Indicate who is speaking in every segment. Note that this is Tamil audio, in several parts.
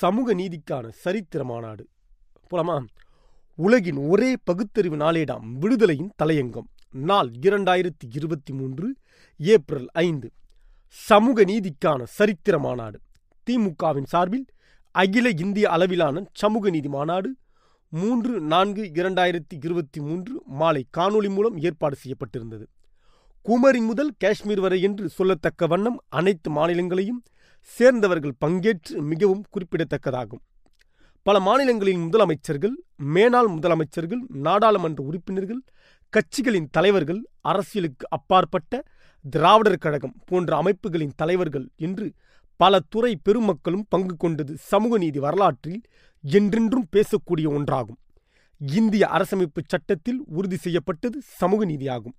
Speaker 1: சமூக நீதிக்கான சரித்திர மாநாடு போலாமா? உலகின் ஒரே பகுத்தறிவு நாளேடாம் விடுதலையின் தலையங்கம். நாள் இரண்டாயிரத்தி இருபத்தி மூன்று ஏப்ரல் ஐந்து. சமூக நீதிக்கான சரித்திர மாநாடு திமுகவின் சார்பில் அகில இந்திய அளவிலான சமூக நீதி மாநாடு. மூன்று நான்கு இரண்டாயிரத்தி இருபத்தி மூன்று மாலை காணொளி மூலம் ஏற்பாடு செய்யப்பட்டிருந்தது. குமரி முதல் காஷ்மீர் வரை என்று சொல்லத்தக்க வண்ணம் அனைத்து மாநிலங்களையும் சேர்ந்தவர்கள் பங்கேற்று மிகவும் குறிப்பிடத்தக்கதாகும். பல மாநிலங்களின் முதலமைச்சர்கள் மேனாள் முதலமைச்சர்கள் நாடாளுமன்ற உறுப்பினர்கள் கட்சிகளின் தலைவர்கள் அரசியலுக்கு அப்பாற்பட்ட திராவிடர் கழகம் போன்ற அமைப்புகளின் தலைவர்கள் என்று பல துறை பெருமக்களும் பங்கு கொண்டது சமூக நீதி வரலாற்றில் என்றென்றும் பேசக்கூடிய ஒன்றாகும். இந்திய அரசமைப்பு சட்டத்தில் உறுதி செய்யப்பட்டது சமூக நீதியாகும்.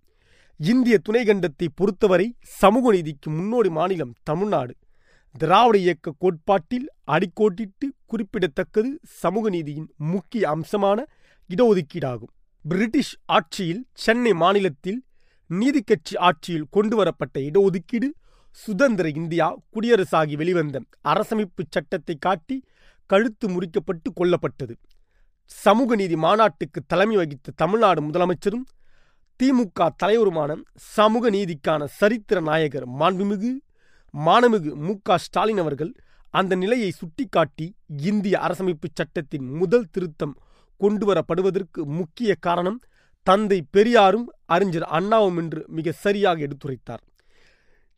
Speaker 1: இந்திய துணைக்கண்டத்தை பொறுத்தவரை சமூக நீதிக்கு முன்னோடி மாநிலம் தமிழ்நாடு. திராவிட இயக்க கோட்பாட்டில் அடிக்கோட்டிட்டு குறிப்பிடத்தக்கது சமூக நீதியின் முக்கிய அம்சமான இடஒதுக்கீடாகும். பிரிட்டிஷ் ஆட்சியில் சென்னை மாநிலத்தில் நீதிக்கட்சி ஆட்சியில் கொண்டுவரப்பட்ட இடஒதுக்கீடு சுதந்திர இந்தியா குடியரசாகி வெளிவந்த அரசமைப்பு சட்டத்தை காட்டி கழுத்து முறிக்கப்பட்டு கொல்லப்பட்டது. சமூக நீதி மாநாட்டுக்கு தலைமை வகித்த தமிழ்நாடு முதலமைச்சரும் திமுக தலைவருமான சமூக நீதிக்கான சரித்திர நாயகர் மாண்புமிகு மானமிகு மு. க. ஸ்டாலின் அவர்கள் அந்த நிலையை சுட்டிக்காட்டி இந்திய அரசமைப்பு சட்டத்தின் முதல் திருத்தம் கொண்டுவரப்படுவதற்கு முக்கிய காரணம் தந்தை பெரியாரும் அறிஞர் அண்ணாவும் என்று மிக சரியாக எடுத்துரைத்தார்.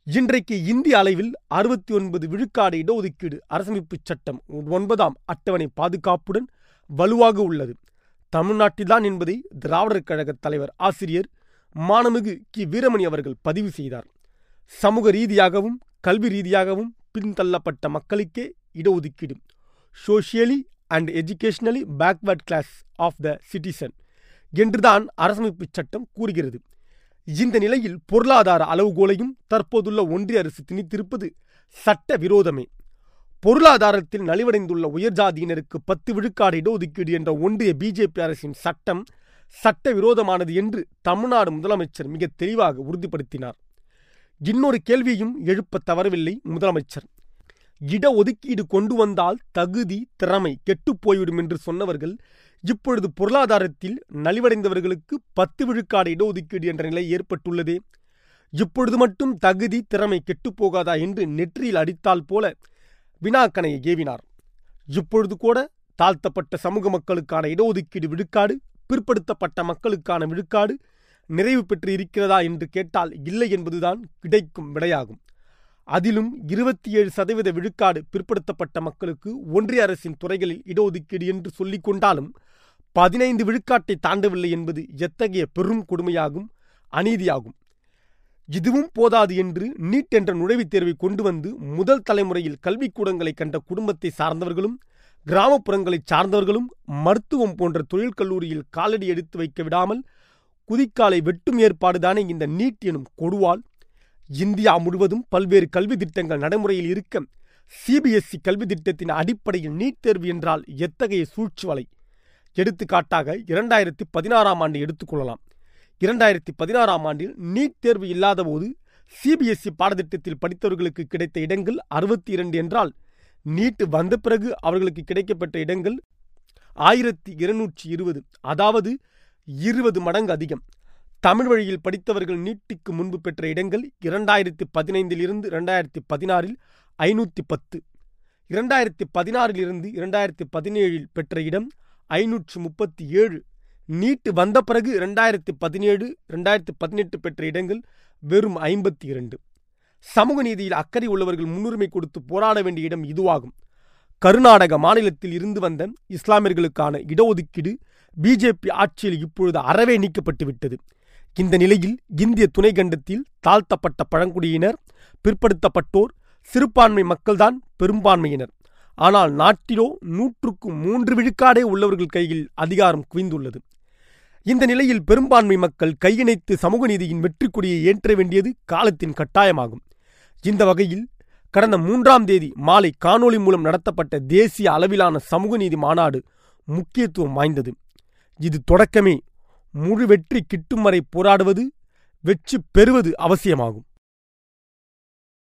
Speaker 1: இன்றைக்கு இந்திய அளவில் அறுபத்தி ஒன்பது விழுக்காடு இடஒதுக்கீடு அரசமைப்பு சட்டம் ஒன்பதாம் அட்டவணை பாதுகாப்புடன் வலுவாக உள்ளது. தமிழ்நாட்டில்தான் என்பதை திராவிடர் கழக தலைவர் ஆசிரியர் மானமிகு கி. வீரமணி அவர்கள் பதிவு செய்தார். சமூக ரீதியாகவும் கல்வி ரீதியாகவும் பின்தள்ளப்பட்ட மக்களுக்கே இடஒதுக்கீடு. Socially and educationally backward class of the citizen என்றுதான் அரசமைப்பு சட்டம் கூறுகிறது. இந்த நிலையில் பொருளாதார அளவுகோலையும் தற்போதுள்ள ஒன்றிய அரசு திணித்திருப்பது சட்ட விரோதமே பொருளாதாரத்தில் நலிவடைந்துள்ள உயர்ஜாதியினருக்கு பத்து விழுக்காடு இடஒதுக்கீடு என்ற ஒன்றிய பிஜேபி அரசின் சட்டம் சட்ட விரோதமானது என்று தமிழ்நாடு முதலமைச்சர் மிக தெளிவாக உறுதிப்படுத்தினார். இன்னொரு கேள்வியும் எழுப்ப தவறவில்லை முதலமைச்சர். இடஒதுக்கீடு கொண்டு வந்தால் தகுதி திறமை கெட்டுப் போய்விடும் என்று சொன்னவர்கள் இப்பொழுது பொருளாதாரத்தில் நலிவடைந்தவர்களுக்கு பத்து விழுக்காடு இடஒதுக்கீடு என்ற நிலை ஏற்பட்டுள்ளதே. இப்பொழுது மட்டும் தகுதி திறமை கெட்டுப்போகாதா என்று நெற்றியில் அடித்தால் போல வினாக்கணையை ஏவினார். இப்பொழுது கூட தாழ்த்தப்பட்ட சமூக மக்களுக்கான இடஒதுக்கீடு விழுக்காடு பிற்படுத்தப்பட்ட மக்களுக்கான விழுக்காடு நிறைவு பெற்று இருக்கிறதா என்று கேட்டால் இல்லை என்பதுதான் கிடைக்கும் விடையாகும். அதிலும் இருபத்தி ஏழு சதவீத விழுக்காடு பிற்படுத்தப்பட்ட மக்களுக்கு ஒன்றிய அரசின் துறைகளில் இடஒதுக்கீடு என்று சொல்லிக் கொண்டாலும் பதினைந்து விழுக்காட்டை தாண்டவில்லை என்பது எத்தகைய பெரும் கொடுமையாகும் அநீதியாகும். இதுவும் போதாது என்று நீட் என்ற நுழைவுத் தேர்வை கொண்டு வந்து முதல் தலைமுறையில் கல்விக்கூடங்களை கண்ட குடும்பத்தை சார்ந்தவர்களும் கிராமப்புறங்களைச் சார்ந்தவர்களும் மருத்துவம் போன்ற தொழில் கல்லூரியில் காலடி எடுத்து வைக்க விடாமல் குதிக்காலை வெட்டும் ஏற்பாடுதானே இந்த நீட் எனும் கொடுவால் இந்தியா முழுவதும் பல்வேறு கல்வி திட்டங்கள் நடைமுறையில் இருக்க சிபிஎஸ்இ கல்வி திட்டத்தின் அடிப்படையில் நீட் தேர்வு என்றால் எத்தகைய சூழ்ச்சி வலை எடுத்துக்காட்டாக இரண்டாயிரத்தி பதினாறாம் ஆண்டு எடுத்துக்கொள்ளலாம். இரண்டாயிரத்தி பதினாறாம் ஆண்டில் நீட் தேர்வு இல்லாதபோது சிபிஎஸ்இ பாடத்திட்டத்தில் படித்தவர்களுக்கு கிடைத்த இடங்கள் அறுபத்தி இரண்டு என்றால் நீட் வந்த பிறகு அவர்களுக்கு கிடைக்கப்பட்ட இடங்கள் ஆயிரத்தி இருநூற்றி இருபது. அதாவது இருபது மடங்கு அதிகம். தமிழ் வழியில் படித்தவர்கள் நீட்டிக்கு முன்பு பெற்ற இடங்கள் இரண்டாயிரத்தி பதினைந்தில் இருந்து இரண்டாயிரத்தி பதினாறில் ஐநூற்றி பத்து. இரண்டாயிரத்தி பதினாறில் இருந்து இரண்டாயிரத்தி பதினேழில் பெற்ற இடம் ஐநூற்று முப்பத்தி ஏழு. நீட்டு வந்த பிறகு இரண்டாயிரத்தி பதினேழு இரண்டாயிரத்தி பதினெட்டு பெற்ற இடங்கள் வெறும் ஐம்பத்தி இரண்டு. சமூக நீதியில் அக்கறை உள்ளவர்கள் முன்னுரிமை கொடுத்து போராட வேண்டிய இடம் இதுவாகும். கர்நாடக மாநிலத்தில் இருந்து வந்த இஸ்லாமியர்களுக்கான இடஒதுக்கீடு பிஜேபி ஆட்சியில் இப்பொழுது அறவே நீக்கப்பட்டு விட்டது. இந்த நிலையில் இந்திய துணைக்கண்டத்தில் தாழ்த்தப்பட்ட பழங்குடியினர் பிற்படுத்தப்பட்டோர் சிறுபான்மை மக்கள்தான் பெரும்பான்மையினர். ஆனால் நாட்டிலோ நூற்றுக்கு மூன்று விழுக்காடே உள்ளவர்கள் கையில் அதிகாரம் குவிந்துள்ளது. இந்த நிலையில் பெரும்பான்மை மக்கள் கையிணைத்து சமூக நீதியின் வெற்றி கொடியை ஏற்ற வேண்டியது காலத்தின் கட்டாயமாகும். இந்த வகையில் கடந்த மூன்றாம் தேதி மாலை காணொளி மூலம் நடத்தப்பட்ட தேசிய அளவிலான சமூக நீதி மாநாடு முக்கியத்துவம் வாய்ந்தது. இது தொடக்கமே. முழு வெற்றி கிட்டும் வரை போராடுவது வெற்றி பெறுவது அவசியமாகும்.